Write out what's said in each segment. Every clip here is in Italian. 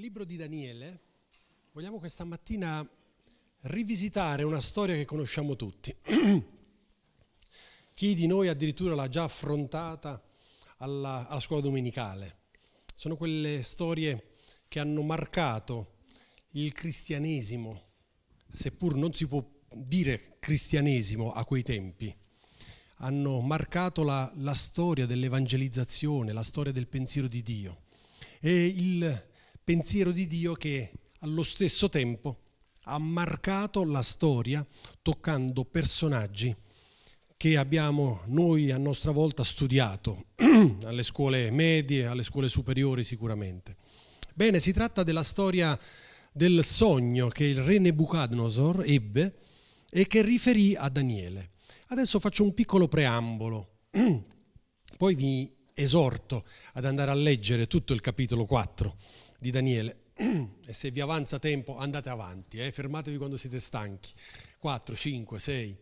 libro di Daniele vogliamo questa mattina rivisitare una storia che conosciamo tutti. Chi di noi addirittura l'ha già affrontata alla, alla scuola domenicale. Sono quelle storie che hanno marcato il cristianesimo, seppur non si può dire cristianesimo a quei tempi, hanno marcato la, la storia dell'evangelizzazione, la storia del pensiero di Dio. E il pensiero di Dio che allo stesso tempo ha marcato la storia toccando personaggi che abbiamo noi a nostra volta studiato alle scuole medie, alle scuole superiori sicuramente. Bene, si tratta della storia del sogno che il re Nebuchadnezzar ebbe e che riferì a Daniele. Adesso faccio un piccolo preambolo, poi vi esorto ad andare a leggere tutto il capitolo 4 di Daniele e se vi avanza tempo andate avanti, eh? fermatevi quando siete stanchi. 4, 5, 6.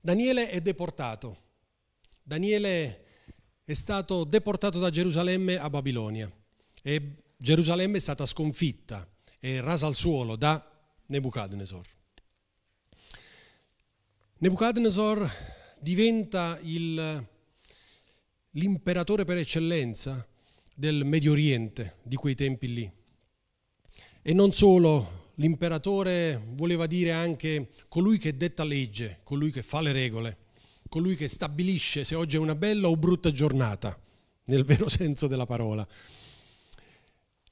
Daniele è deportato. Daniele è stato deportato da Gerusalemme a Babilonia e Gerusalemme è stata sconfitta e rasa al suolo da Nebuchadnezzar. Nebuchadnezzar diventa il, l'imperatore per eccellenza del Medio Oriente di quei tempi lì. E non solo, l'imperatore voleva dire anche colui che detta legge, colui che fa le regole, colui che stabilisce se oggi è una bella o brutta giornata, nel vero senso della parola.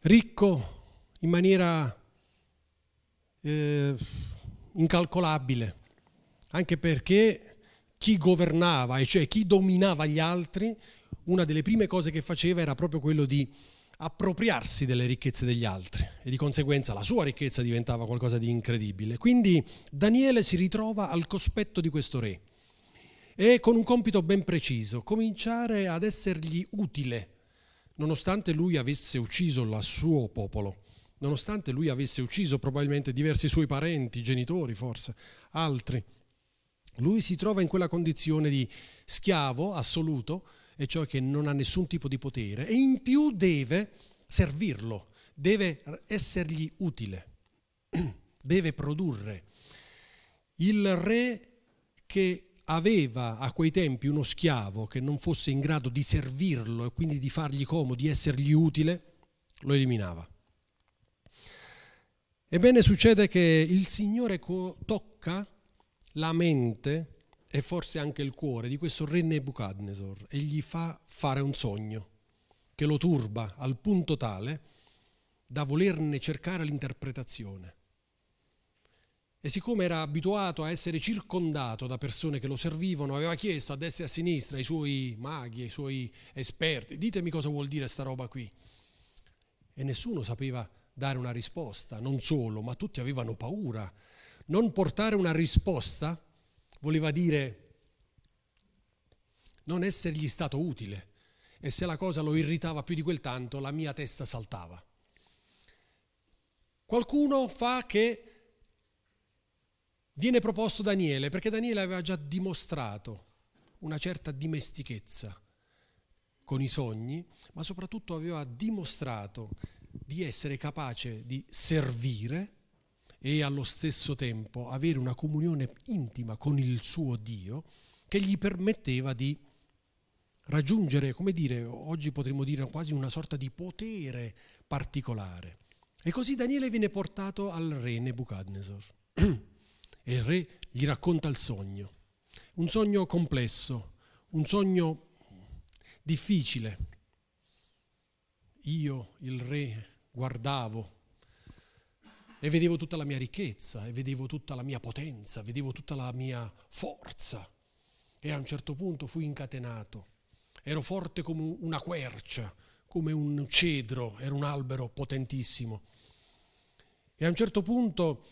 Ricco in maniera eh, incalcolabile, anche perché chi governava, e cioè chi dominava gli altri, una delle prime cose che faceva era proprio quello di appropriarsi delle ricchezze degli altri e di conseguenza la sua ricchezza diventava qualcosa di incredibile. Quindi Daniele si ritrova al cospetto di questo re e con un compito ben preciso, cominciare ad essergli utile, nonostante lui avesse ucciso il suo popolo, nonostante lui avesse ucciso probabilmente diversi suoi parenti, genitori forse, altri. Lui si trova in quella condizione di schiavo assoluto, e cioè che non ha nessun tipo di potere, e in più deve servirlo, deve essergli utile, deve produrre. Il re che aveva a quei tempi uno schiavo che non fosse in grado di servirlo e quindi di fargli comodo, di essergli utile, lo eliminava. Ebbene succede che il Signore tocca la mente e forse anche il cuore di questo re Nebuchadnezzar e gli fa fare un sogno che lo turba al punto tale da volerne cercare l'interpretazione. E siccome era abituato a essere circondato da persone che lo servivano, aveva chiesto a destra e a sinistra ai suoi maghi, ai suoi esperti, ditemi cosa vuol dire sta roba qui. E nessuno sapeva dare una risposta, non solo, ma tutti avevano paura. Non portare una risposta voleva dire non essergli stato utile e se la cosa lo irritava più di quel tanto la mia testa saltava. Qualcuno fa che viene proposto Daniele perché Daniele aveva già dimostrato una certa dimestichezza con i sogni, ma soprattutto aveva dimostrato di essere capace di servire e allo stesso tempo avere una comunione intima con il suo Dio che gli permetteva di raggiungere, come dire, oggi potremmo dire quasi una sorta di potere particolare. E così Daniele viene portato al re Nebuchadnezzar e il re gli racconta il sogno, un sogno complesso, un sogno difficile. Io, il re, guardavo e vedevo tutta la mia ricchezza, e vedevo tutta la mia potenza, vedevo tutta la mia forza. E a un certo punto fui incatenato. Ero forte come una quercia, come un cedro, era un albero potentissimo. E a un certo punto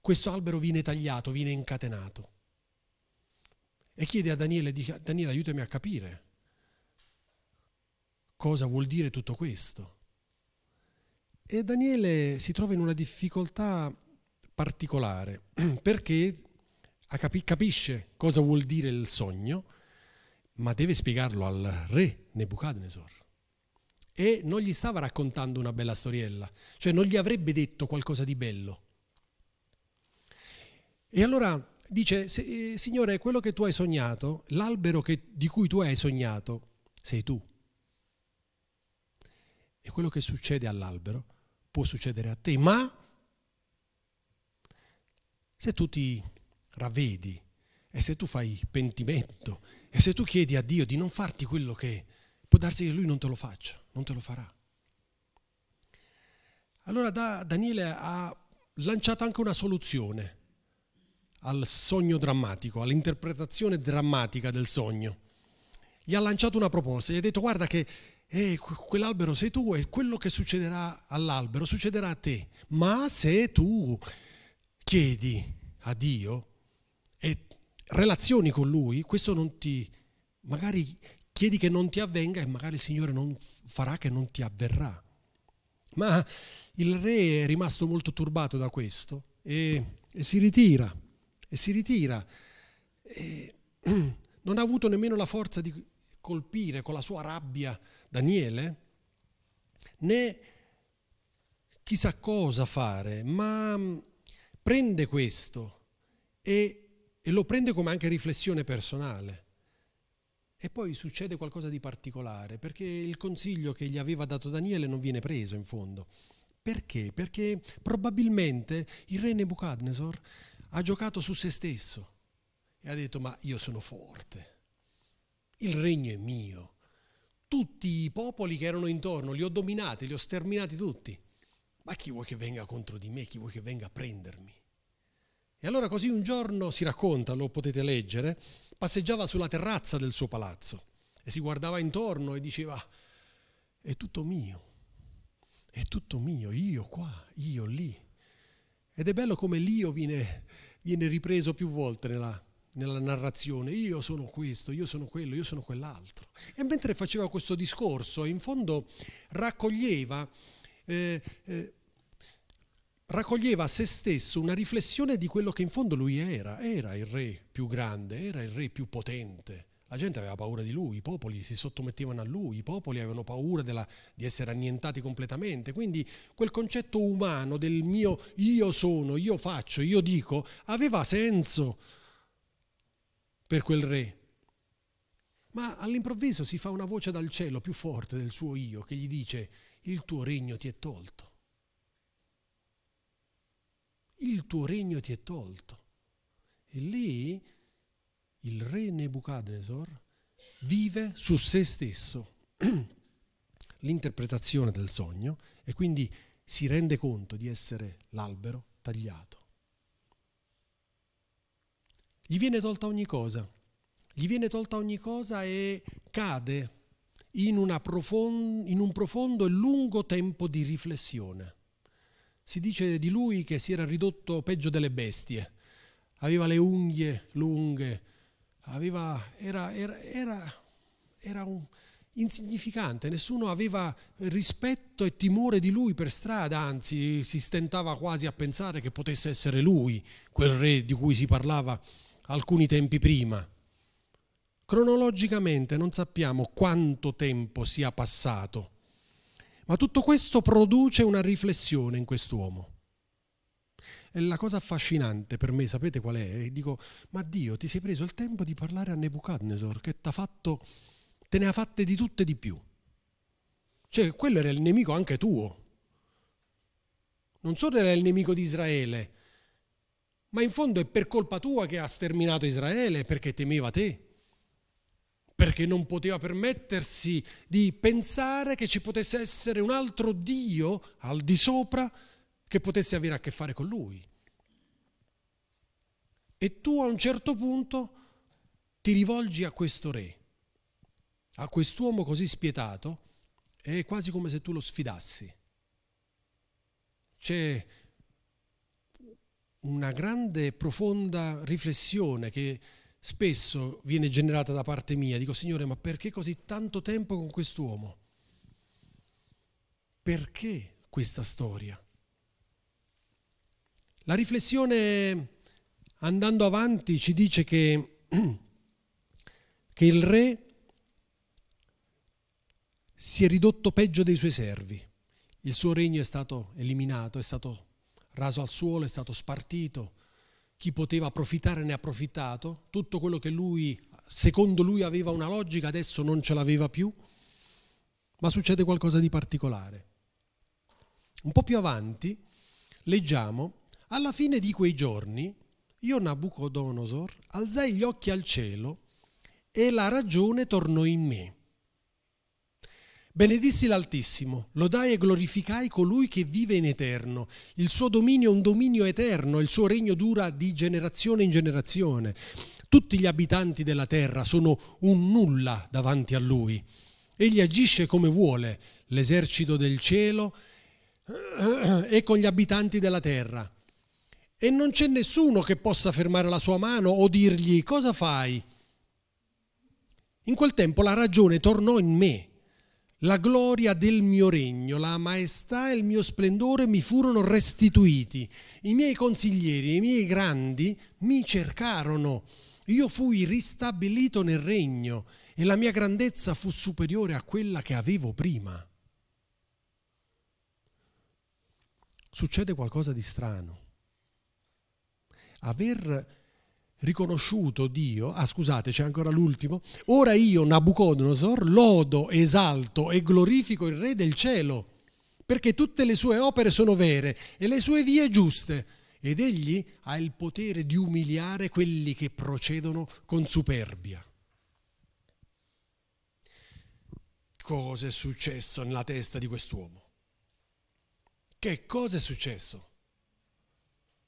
questo albero viene tagliato, viene incatenato. E chiede a Daniele, dice, Daniele aiutami a capire cosa vuol dire tutto questo. E Daniele si trova in una difficoltà particolare perché capisce cosa vuol dire il sogno, ma deve spiegarlo al re Nebuchadnezzar. e non gli stava raccontando una bella storiella, cioè non gli avrebbe detto qualcosa di bello. E allora dice, eh, Signore, quello che tu hai sognato, l'albero che, di cui tu hai sognato, sei tu. E quello che succede all'albero può succedere a te, ma se tu ti ravvedi e se tu fai pentimento e se tu chiedi a Dio di non farti quello che può darsi che lui non te lo faccia, non te lo farà. Allora da, Daniele ha lanciato anche una soluzione al sogno drammatico, all'interpretazione drammatica del sogno. Gli ha lanciato una proposta, gli ha detto guarda che eh, quell'albero sei tu e quello che succederà all'albero succederà a te, ma se tu chiedi a Dio e relazioni con Lui, questo non ti, magari chiedi che non ti avvenga e magari il Signore non farà che non ti avverrà. Ma il re è rimasto molto turbato da questo e, e si ritira, e si ritira. E non ha avuto nemmeno la forza di colpire con la sua rabbia Daniele, né chissà cosa fare, ma prende questo e, e lo prende come anche riflessione personale. E poi succede qualcosa di particolare, perché il consiglio che gli aveva dato Daniele non viene preso in fondo. Perché? Perché probabilmente il re Nebuchadnezzar ha giocato su se stesso e ha detto ma io sono forte, il regno è mio, tutti i popoli che erano intorno li ho dominati, li ho sterminati tutti, ma chi vuoi che venga contro di me, chi vuoi che venga a prendermi? E allora così un giorno si racconta, lo potete leggere, passeggiava sulla terrazza del suo palazzo e si guardava intorno e diceva, è tutto mio, è tutto mio, io qua, io lì. Ed è bello come l'io viene, viene ripreso più volte nella, nella narrazione, io sono questo, io sono quello, io sono quell'altro. E mentre faceva questo discorso, in fondo raccoglieva eh, eh, raccoglieva a se stesso una riflessione di quello che in fondo lui era. Era il re più grande, era il re più potente. La gente aveva paura di lui, i popoli si sottomettevano a lui, i popoli avevano paura della, di essere annientati completamente. Quindi quel concetto umano del mio io sono, io faccio, io dico, aveva senso per quel re. Ma all'improvviso si fa una voce dal cielo più forte del suo io che gli dice il tuo regno ti è tolto il tuo regno ti è tolto. E lì il re Nebuchadnezzar vive su se stesso l'interpretazione del sogno e quindi si rende conto di essere l'albero tagliato. Gli viene tolta ogni cosa, gli viene tolta ogni cosa e cade in, profond- in un profondo e lungo tempo di riflessione. Si dice di lui che si era ridotto peggio delle bestie, aveva le unghie lunghe, aveva, era, era, era, era un insignificante, nessuno aveva rispetto e timore di lui per strada, anzi si stentava quasi a pensare che potesse essere lui, quel re di cui si parlava alcuni tempi prima. Cronologicamente non sappiamo quanto tempo sia passato ma tutto questo produce una riflessione in quest'uomo. E la cosa affascinante per me, sapete qual è? E dico, ma Dio, ti sei preso il tempo di parlare a Nebuchadnezzar che fatto, te ne ha fatte di tutte di più. Cioè, quello era il nemico anche tuo. Non solo era il nemico di Israele, ma in fondo è per colpa tua che ha sterminato Israele perché temeva te perché non poteva permettersi di pensare che ci potesse essere un altro Dio al di sopra che potesse avere a che fare con lui. E tu a un certo punto ti rivolgi a questo re, a quest'uomo così spietato, è quasi come se tu lo sfidassi. C'è una grande, profonda riflessione che spesso viene generata da parte mia. Dico, Signore, ma perché così tanto tempo con quest'uomo? Perché questa storia? La riflessione andando avanti ci dice che, che il re si è ridotto peggio dei suoi servi. Il suo regno è stato eliminato, è stato raso al suolo, è stato spartito. Chi poteva approfittare ne ha approfittato. Tutto quello che lui, secondo lui, aveva una logica, adesso non ce l'aveva più. Ma succede qualcosa di particolare. Un po' più avanti leggiamo, alla fine di quei giorni, io Nabucodonosor alzai gli occhi al cielo e la ragione tornò in me. Benedissi l'Altissimo, lodai e glorificai colui che vive in eterno. Il suo dominio è un dominio eterno, il suo regno dura di generazione in generazione. Tutti gli abitanti della terra sono un nulla davanti a lui. Egli agisce come vuole, l'esercito del cielo e con gli abitanti della terra. E non c'è nessuno che possa fermare la sua mano o dirgli cosa fai. In quel tempo la ragione tornò in me la gloria del mio regno, la maestà e il mio splendore mi furono restituiti. I miei consiglieri, i miei grandi mi cercarono. Io fui ristabilito nel regno e la mia grandezza fu superiore a quella che avevo prima. Succede qualcosa di strano. Aver riconosciuto Dio, ah scusate c'è ancora l'ultimo, ora io Nabucodonosor lodo, esalto e glorifico il Re del cielo, perché tutte le sue opere sono vere e le sue vie giuste, ed egli ha il potere di umiliare quelli che procedono con superbia. Cosa è successo nella testa di quest'uomo? Che cosa è successo?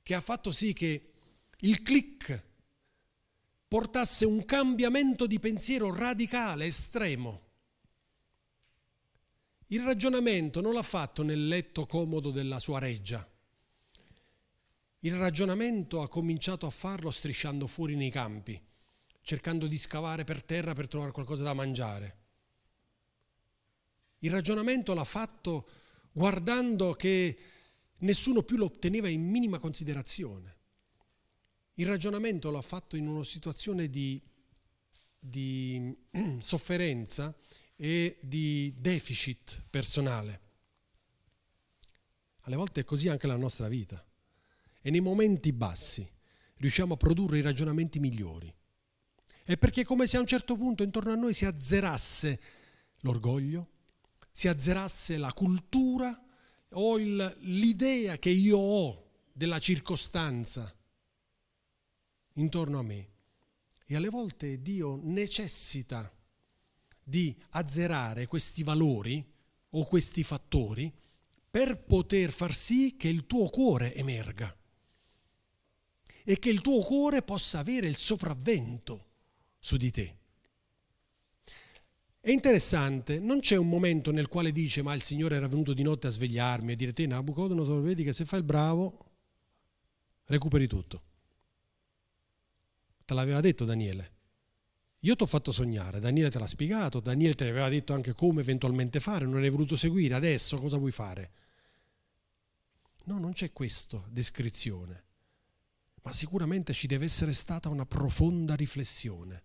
Che ha fatto sì che il click portasse un cambiamento di pensiero radicale, estremo. Il ragionamento non l'ha fatto nel letto comodo della sua reggia. Il ragionamento ha cominciato a farlo strisciando fuori nei campi, cercando di scavare per terra per trovare qualcosa da mangiare. Il ragionamento l'ha fatto guardando che nessuno più lo teneva in minima considerazione. Il ragionamento l'ha fatto in una situazione di, di sofferenza e di deficit personale. Alle volte è così anche la nostra vita. E nei momenti bassi riusciamo a produrre i ragionamenti migliori. È perché come se a un certo punto intorno a noi si azzerasse l'orgoglio, si azzerasse la cultura o il, l'idea che io ho della circostanza intorno a me. E alle volte Dio necessita di azzerare questi valori o questi fattori per poter far sì che il tuo cuore emerga e che il tuo cuore possa avere il sopravvento su di te. È interessante, non c'è un momento nel quale dice ma il Signore era venuto di notte a svegliarmi e dire te Nabucodonosor vedi che se fai il bravo recuperi tutto. Te l'aveva detto Daniele. Io ti ho fatto sognare, Daniele te l'ha spiegato, Daniele te aveva detto anche come eventualmente fare, non hai voluto seguire, adesso cosa vuoi fare? No, non c'è questa descrizione, ma sicuramente ci deve essere stata una profonda riflessione.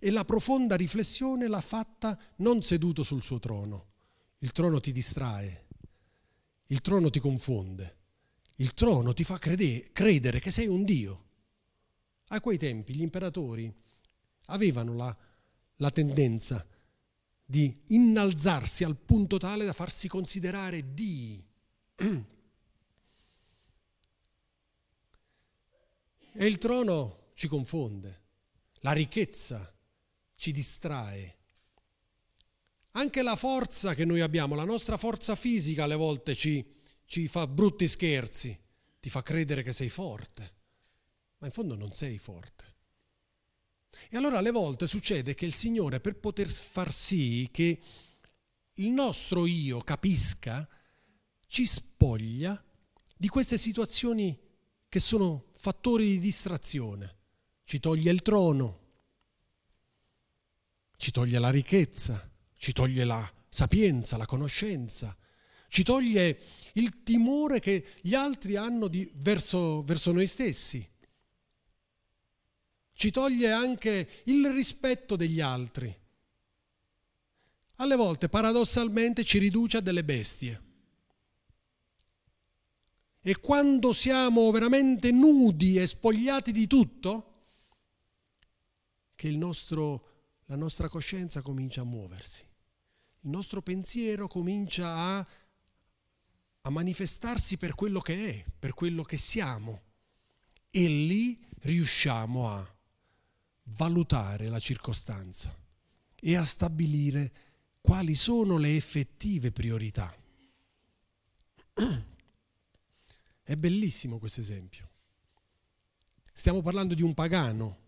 E la profonda riflessione l'ha fatta non seduto sul suo trono. Il trono ti distrae, il trono ti confonde, il trono ti fa credere che sei un Dio. A quei tempi gli imperatori avevano la, la tendenza di innalzarsi al punto tale da farsi considerare dii. E il trono ci confonde, la ricchezza ci distrae. Anche la forza che noi abbiamo, la nostra forza fisica alle volte ci, ci fa brutti scherzi, ti fa credere che sei forte ma in fondo non sei forte. E allora alle volte succede che il Signore, per poter far sì che il nostro io capisca, ci spoglia di queste situazioni che sono fattori di distrazione. Ci toglie il trono, ci toglie la ricchezza, ci toglie la sapienza, la conoscenza, ci toglie il timore che gli altri hanno di, verso, verso noi stessi ci toglie anche il rispetto degli altri. alle volte paradossalmente ci riduce a delle bestie. E quando siamo veramente nudi e spogliati di tutto, che nostro, la nostra coscienza comincia a muoversi, il nostro pensiero comincia a, a manifestarsi per quello che è, per quello che siamo. E lì riusciamo a valutare la circostanza e a stabilire quali sono le effettive priorità. È bellissimo questo esempio. Stiamo parlando di un pagano,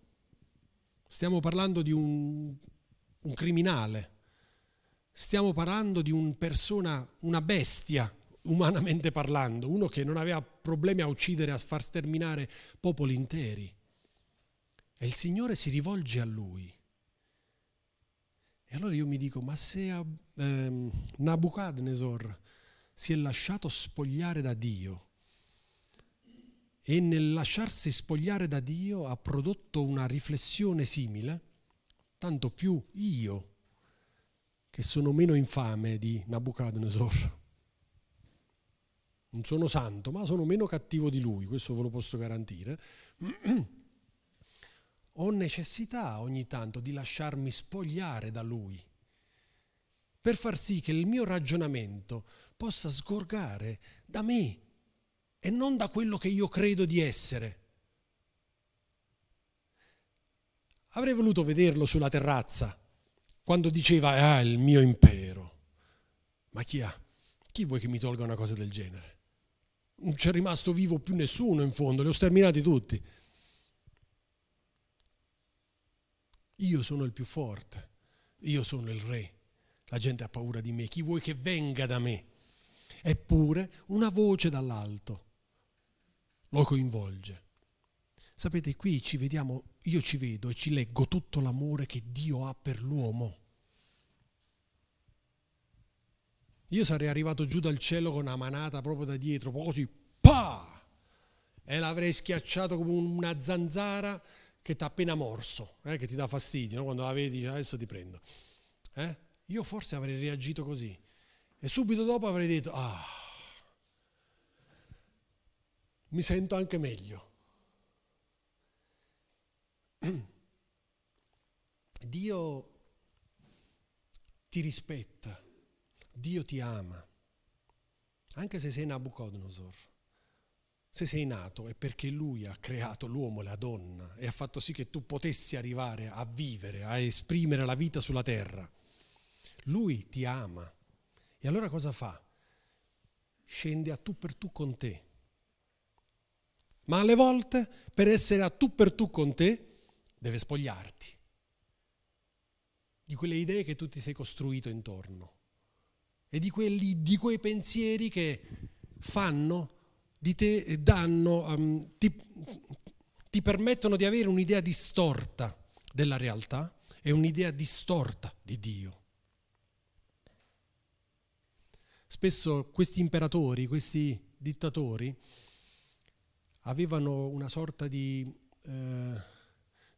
stiamo parlando di un, un criminale, stiamo parlando di una persona, una bestia, umanamente parlando, uno che non aveva problemi a uccidere, a far sterminare popoli interi. E il Signore si rivolge a lui. E allora io mi dico, ma se ehm, Nabucodonosor si è lasciato spogliare da Dio e nel lasciarsi spogliare da Dio ha prodotto una riflessione simile, tanto più io, che sono meno infame di Nabucodonosor. Non sono santo, ma sono meno cattivo di lui, questo ve lo posso garantire. Ho necessità ogni tanto di lasciarmi spogliare da lui, per far sì che il mio ragionamento possa sgorgare da me e non da quello che io credo di essere. Avrei voluto vederlo sulla terrazza quando diceva ah il mio impero. Ma chi ha? Chi vuoi che mi tolga una cosa del genere? Non c'è rimasto vivo più nessuno in fondo, li ho sterminati tutti. Io sono il più forte, io sono il re. La gente ha paura di me, chi vuoi che venga da me? Eppure una voce dall'alto lo coinvolge. Sapete, qui ci vediamo, io ci vedo e ci leggo tutto l'amore che Dio ha per l'uomo. Io sarei arrivato giù dal cielo con una manata proprio da dietro, così, pa! E l'avrei schiacciato come una zanzara che ti ha appena morso, eh, che ti dà fastidio, no? quando la vedi adesso ti prendo. Eh? Io forse avrei reagito così. E subito dopo avrei detto, ah, mi sento anche meglio. Dio ti rispetta, Dio ti ama, anche se sei Nabucodonosor. Se sei nato è perché Lui ha creato l'uomo e la donna e ha fatto sì che tu potessi arrivare a vivere, a esprimere la vita sulla terra. Lui ti ama. E allora cosa fa? Scende a tu per tu con te ma alle volte per essere a tu per tu con te deve spogliarti di quelle idee che tu ti sei costruito intorno e di, quelli, di quei pensieri che fanno di te, danno, um, ti, ti permettono di avere un'idea distorta della realtà e un'idea distorta di Dio. Spesso questi imperatori, questi dittatori, avevano una sorta di eh,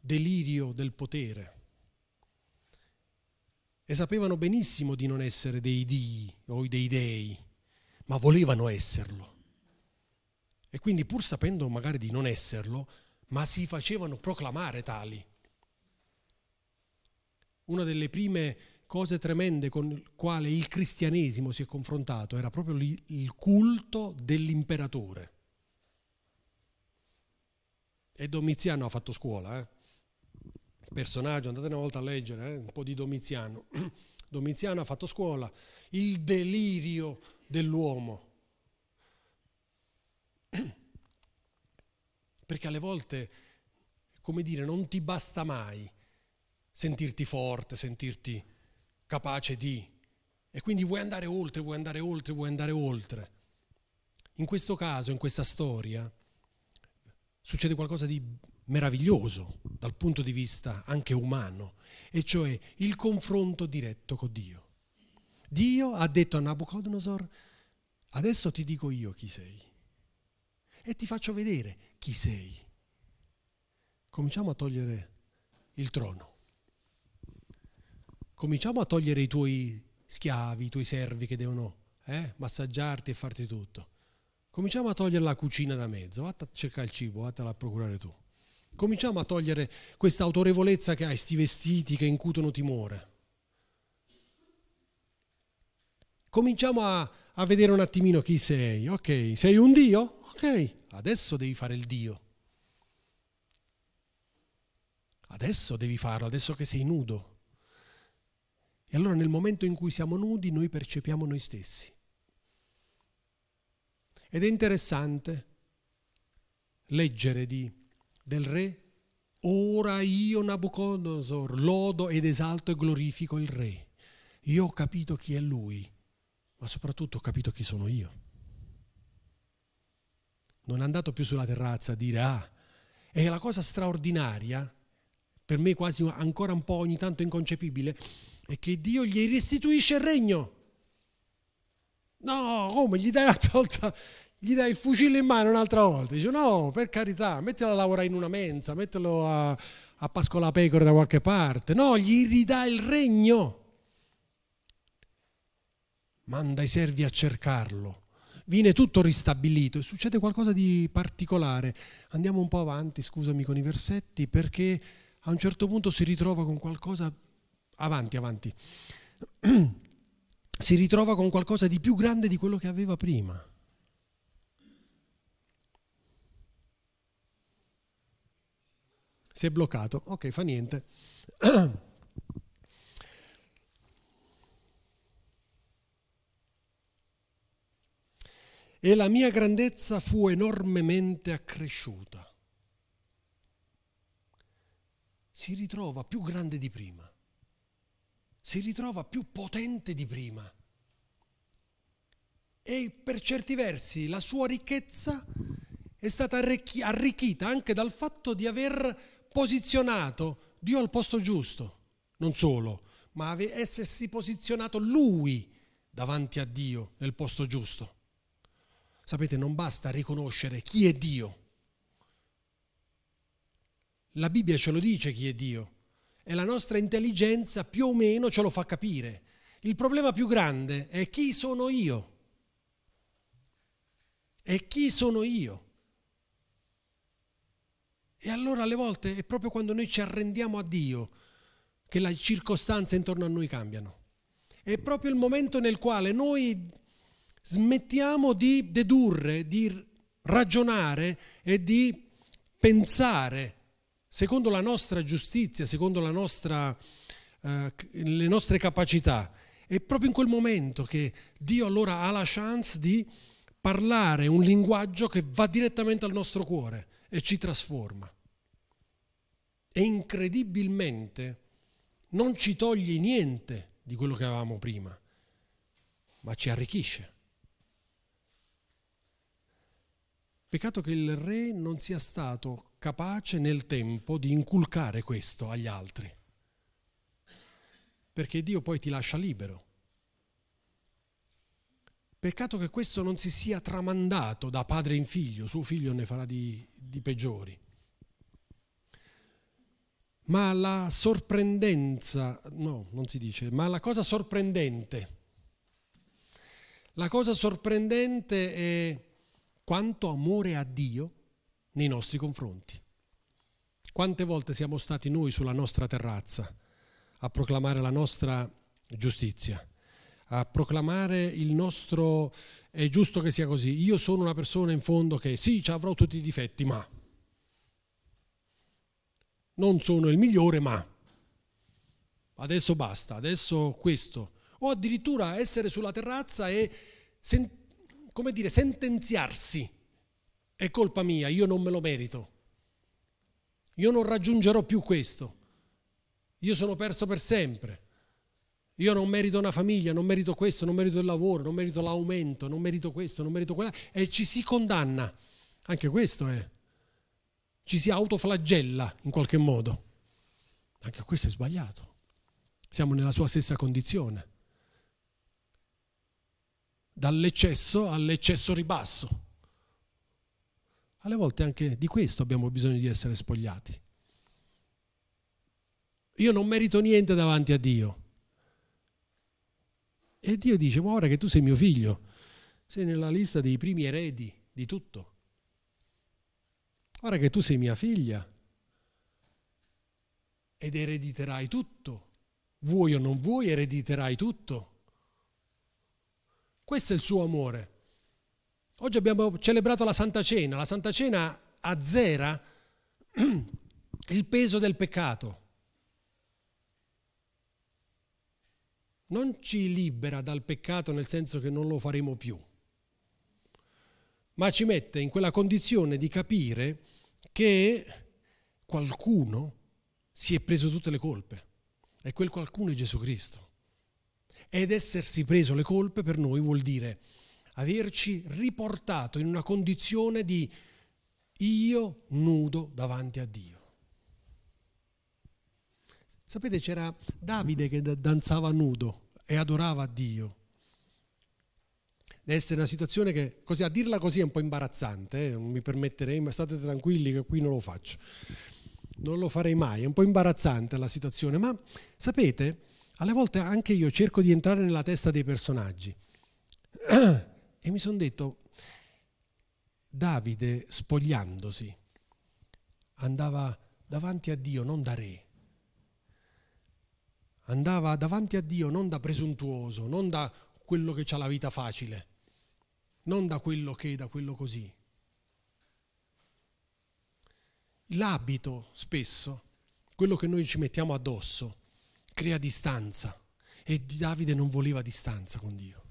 delirio del potere e sapevano benissimo di non essere dei dii o dei dei, ma volevano esserlo. E quindi pur sapendo magari di non esserlo, ma si facevano proclamare tali. Una delle prime cose tremende con le quali il cristianesimo si è confrontato era proprio il culto dell'imperatore. E Domiziano ha fatto scuola, eh? personaggio, andate una volta a leggere eh? un po' di Domiziano. Domiziano ha fatto scuola, il delirio dell'uomo. Perché alle volte, come dire, non ti basta mai sentirti forte, sentirti capace di... E quindi vuoi andare oltre, vuoi andare oltre, vuoi andare oltre. In questo caso, in questa storia, succede qualcosa di meraviglioso dal punto di vista anche umano, e cioè il confronto diretto con Dio. Dio ha detto a Nabucodonosor, adesso ti dico io chi sei e ti faccio vedere chi sei. Cominciamo a togliere il trono. Cominciamo a togliere i tuoi schiavi, i tuoi servi che devono eh, massaggiarti e farti tutto. Cominciamo a togliere la cucina da mezzo, vatti a cercare il cibo, vattela a procurare tu. Cominciamo a togliere questa autorevolezza che hai, sti vestiti che incutono timore. Cominciamo a, a vedere un attimino chi sei. Ok, sei un Dio? Ok, adesso devi fare il Dio. Adesso devi farlo, adesso che sei nudo. E allora nel momento in cui siamo nudi noi percepiamo noi stessi. Ed è interessante leggere di, del re, ora io Nabucodonosor lodo ed esalto e glorifico il re. Io ho capito chi è lui, ma soprattutto ho capito chi sono io. Non è andato più sulla terrazza a dire, ah, è la cosa straordinaria, per me quasi ancora un po' ogni tanto inconcepibile, è che Dio gli restituisce il regno. No, come gli dai una volta, gli dai il fucile in mano un'altra volta. Dice no, per carità, mettilo a lavorare in una mensa, mettilo a, a pascolare pecore da qualche parte. No, gli ridà il regno. Manda i servi a cercarlo. Viene tutto ristabilito e succede qualcosa di particolare. Andiamo un po' avanti, scusami, con i versetti, perché a un certo punto si ritrova con qualcosa avanti, avanti, si ritrova con qualcosa di più grande di quello che aveva prima. Si è bloccato, ok, fa niente. E la mia grandezza fu enormemente accresciuta. Si ritrova più grande di prima si ritrova più potente di prima. E per certi versi la sua ricchezza è stata arricchita anche dal fatto di aver posizionato Dio al posto giusto, non solo, ma essersi posizionato lui davanti a Dio nel posto giusto. Sapete, non basta riconoscere chi è Dio. La Bibbia ce lo dice chi è Dio e la nostra intelligenza più o meno ce lo fa capire. Il problema più grande è chi sono io. E chi sono io? E allora alle volte è proprio quando noi ci arrendiamo a Dio che le circostanze intorno a noi cambiano. È proprio il momento nel quale noi smettiamo di dedurre, di ragionare e di pensare secondo la nostra giustizia, secondo nostra, eh, le nostre capacità. È proprio in quel momento che Dio allora ha la chance di parlare un linguaggio che va direttamente al nostro cuore e ci trasforma. E incredibilmente non ci toglie niente di quello che avevamo prima, ma ci arricchisce. Peccato che il re non sia stato capace nel tempo di inculcare questo agli altri, perché Dio poi ti lascia libero. Peccato che questo non si sia tramandato da padre in figlio, suo figlio ne farà di, di peggiori. Ma la sorprendenza, no, non si dice, ma la cosa sorprendente, la cosa sorprendente è quanto amore ha Dio nei nostri confronti. Quante volte siamo stati noi sulla nostra terrazza a proclamare la nostra giustizia, a proclamare il nostro è giusto che sia così. Io sono una persona in fondo che sì, avrò tutti i difetti, ma non sono il migliore, ma adesso basta, adesso questo. O addirittura essere sulla terrazza e come dire, sentenziarsi. È colpa mia, io non me lo merito. Io non raggiungerò più questo. Io sono perso per sempre. Io non merito una famiglia, non merito questo, non merito il lavoro, non merito l'aumento, non merito questo, non merito quella. E ci si condanna. Anche questo è. Ci si autoflagella in qualche modo. Anche questo è sbagliato. Siamo nella sua stessa condizione dall'eccesso all'eccesso ribasso. Alle volte anche di questo abbiamo bisogno di essere spogliati. Io non merito niente davanti a Dio. E Dio dice, ma ora che tu sei mio figlio, sei nella lista dei primi eredi di tutto. Ora che tu sei mia figlia ed erediterai tutto, vuoi o non vuoi, erediterai tutto. Questo è il suo amore. Oggi abbiamo celebrato la Santa Cena. La Santa Cena azzera il peso del peccato. Non ci libera dal peccato nel senso che non lo faremo più, ma ci mette in quella condizione di capire che qualcuno si è preso tutte le colpe e quel qualcuno è Gesù Cristo. Ed essersi preso le colpe per noi vuol dire averci riportato in una condizione di io nudo davanti a Dio. Sapete, c'era Davide che danzava nudo e adorava Dio. Deve essere una situazione che, così, a dirla così è un po' imbarazzante, eh? non mi permetterei, ma state tranquilli che qui non lo faccio. Non lo farei mai, è un po' imbarazzante la situazione, ma sapete, alle volte anche io cerco di entrare nella testa dei personaggi e mi sono detto, Davide spogliandosi andava davanti a Dio non da re, andava davanti a Dio non da presuntuoso, non da quello che ha la vita facile, non da quello che, da quello così. L'abito spesso, quello che noi ci mettiamo addosso, crea distanza e Davide non voleva distanza con Dio.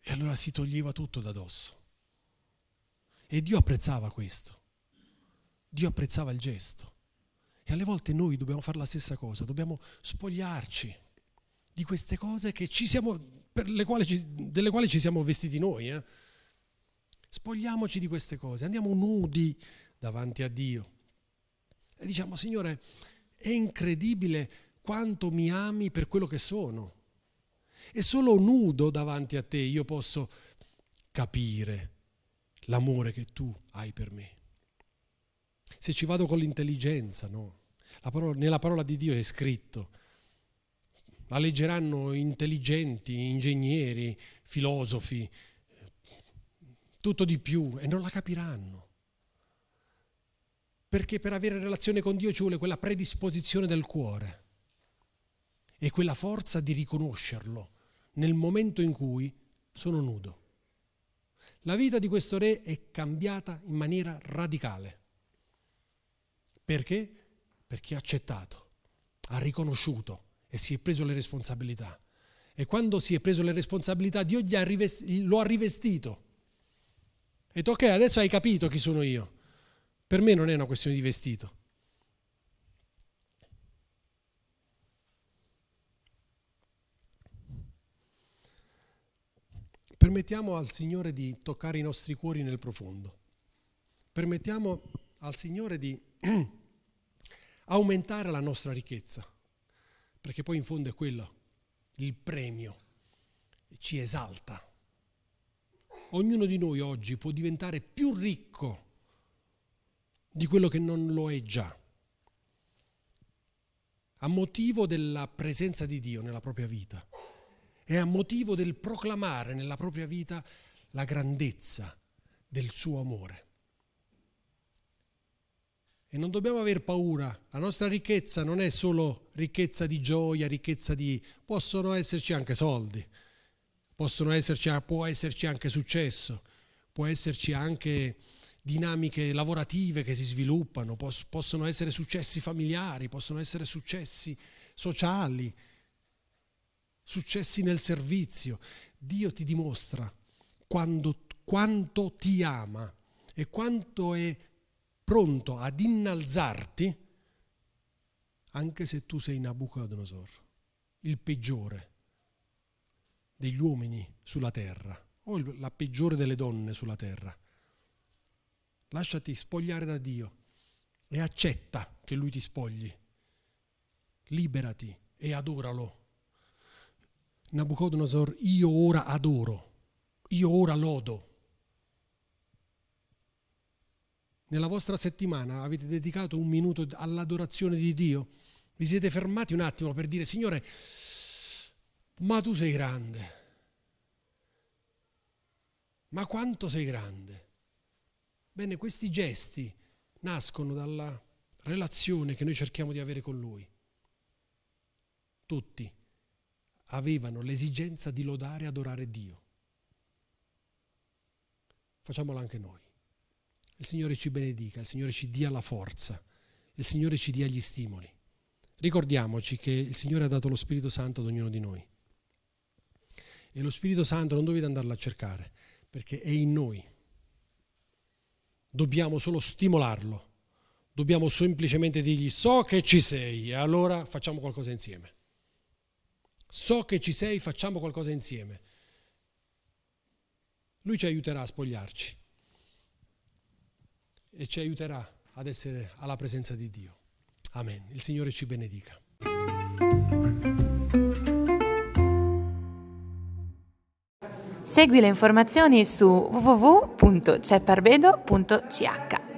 E allora si toglieva tutto da dosso. E Dio apprezzava questo. Dio apprezzava il gesto. E alle volte noi dobbiamo fare la stessa cosa, dobbiamo spogliarci di queste cose siamo, quali ci, delle quali ci siamo vestiti noi. Eh? Spogliamoci di queste cose, andiamo nudi davanti a Dio. E diciamo, Signore, è incredibile quanto mi ami per quello che sono. E solo nudo davanti a te io posso capire l'amore che tu hai per me. Se ci vado con l'intelligenza, no. Parola, nella parola di Dio è scritto. La leggeranno intelligenti, ingegneri, filosofi, tutto di più e non la capiranno. Perché per avere relazione con Dio ci vuole quella predisposizione del cuore e quella forza di riconoscerlo nel momento in cui sono nudo. La vita di questo re è cambiata in maniera radicale. Perché? Perché ha accettato, ha riconosciuto e si è preso le responsabilità. E quando si è preso le responsabilità, Dio ha lo ha rivestito. E detto, ok, adesso hai capito chi sono io. Per me non è una questione di vestito. Permettiamo al Signore di toccare i nostri cuori nel profondo. Permettiamo al Signore di aumentare la nostra ricchezza, perché poi in fondo è quello il premio, ci esalta. Ognuno di noi oggi può diventare più ricco di quello che non lo è già, a motivo della presenza di Dio nella propria vita e a motivo del proclamare nella propria vita la grandezza del suo amore. E non dobbiamo aver paura, la nostra ricchezza non è solo ricchezza di gioia, ricchezza di... possono esserci anche soldi, esserci, può esserci anche successo, può esserci anche dinamiche lavorative che si sviluppano, possono essere successi familiari, possono essere successi sociali, successi nel servizio. Dio ti dimostra quando, quanto ti ama e quanto è pronto ad innalzarti, anche se tu sei Nabucodonosor, il peggiore degli uomini sulla terra, o la peggiore delle donne sulla terra. Lasciati spogliare da Dio e accetta che Lui ti spogli. Liberati e adoralo. Nabucodonosor, io ora adoro, io ora lodo. nella vostra settimana avete dedicato un minuto all'adorazione di Dio? Vi siete fermati un attimo per dire, Signore, ma tu sei grande. Ma quanto sei grande? Bene, questi gesti nascono dalla relazione che noi cerchiamo di avere con Lui. Tutti avevano l'esigenza di lodare e adorare Dio. Facciamolo anche noi. Il Signore ci benedica, il Signore ci dia la forza, il Signore ci dia gli stimoli. Ricordiamoci che il Signore ha dato lo Spirito Santo ad ognuno di noi. E lo Spirito Santo non dovete andarlo a cercare, perché è in noi. Dobbiamo solo stimolarlo. Dobbiamo semplicemente dirgli so che ci sei e allora facciamo qualcosa insieme. So che ci sei, facciamo qualcosa insieme. Lui ci aiuterà a spogliarci e ci aiuterà ad essere alla presenza di Dio. Amen. Il Signore ci benedica. Segui le informazioni su www.cepparbedo.ch.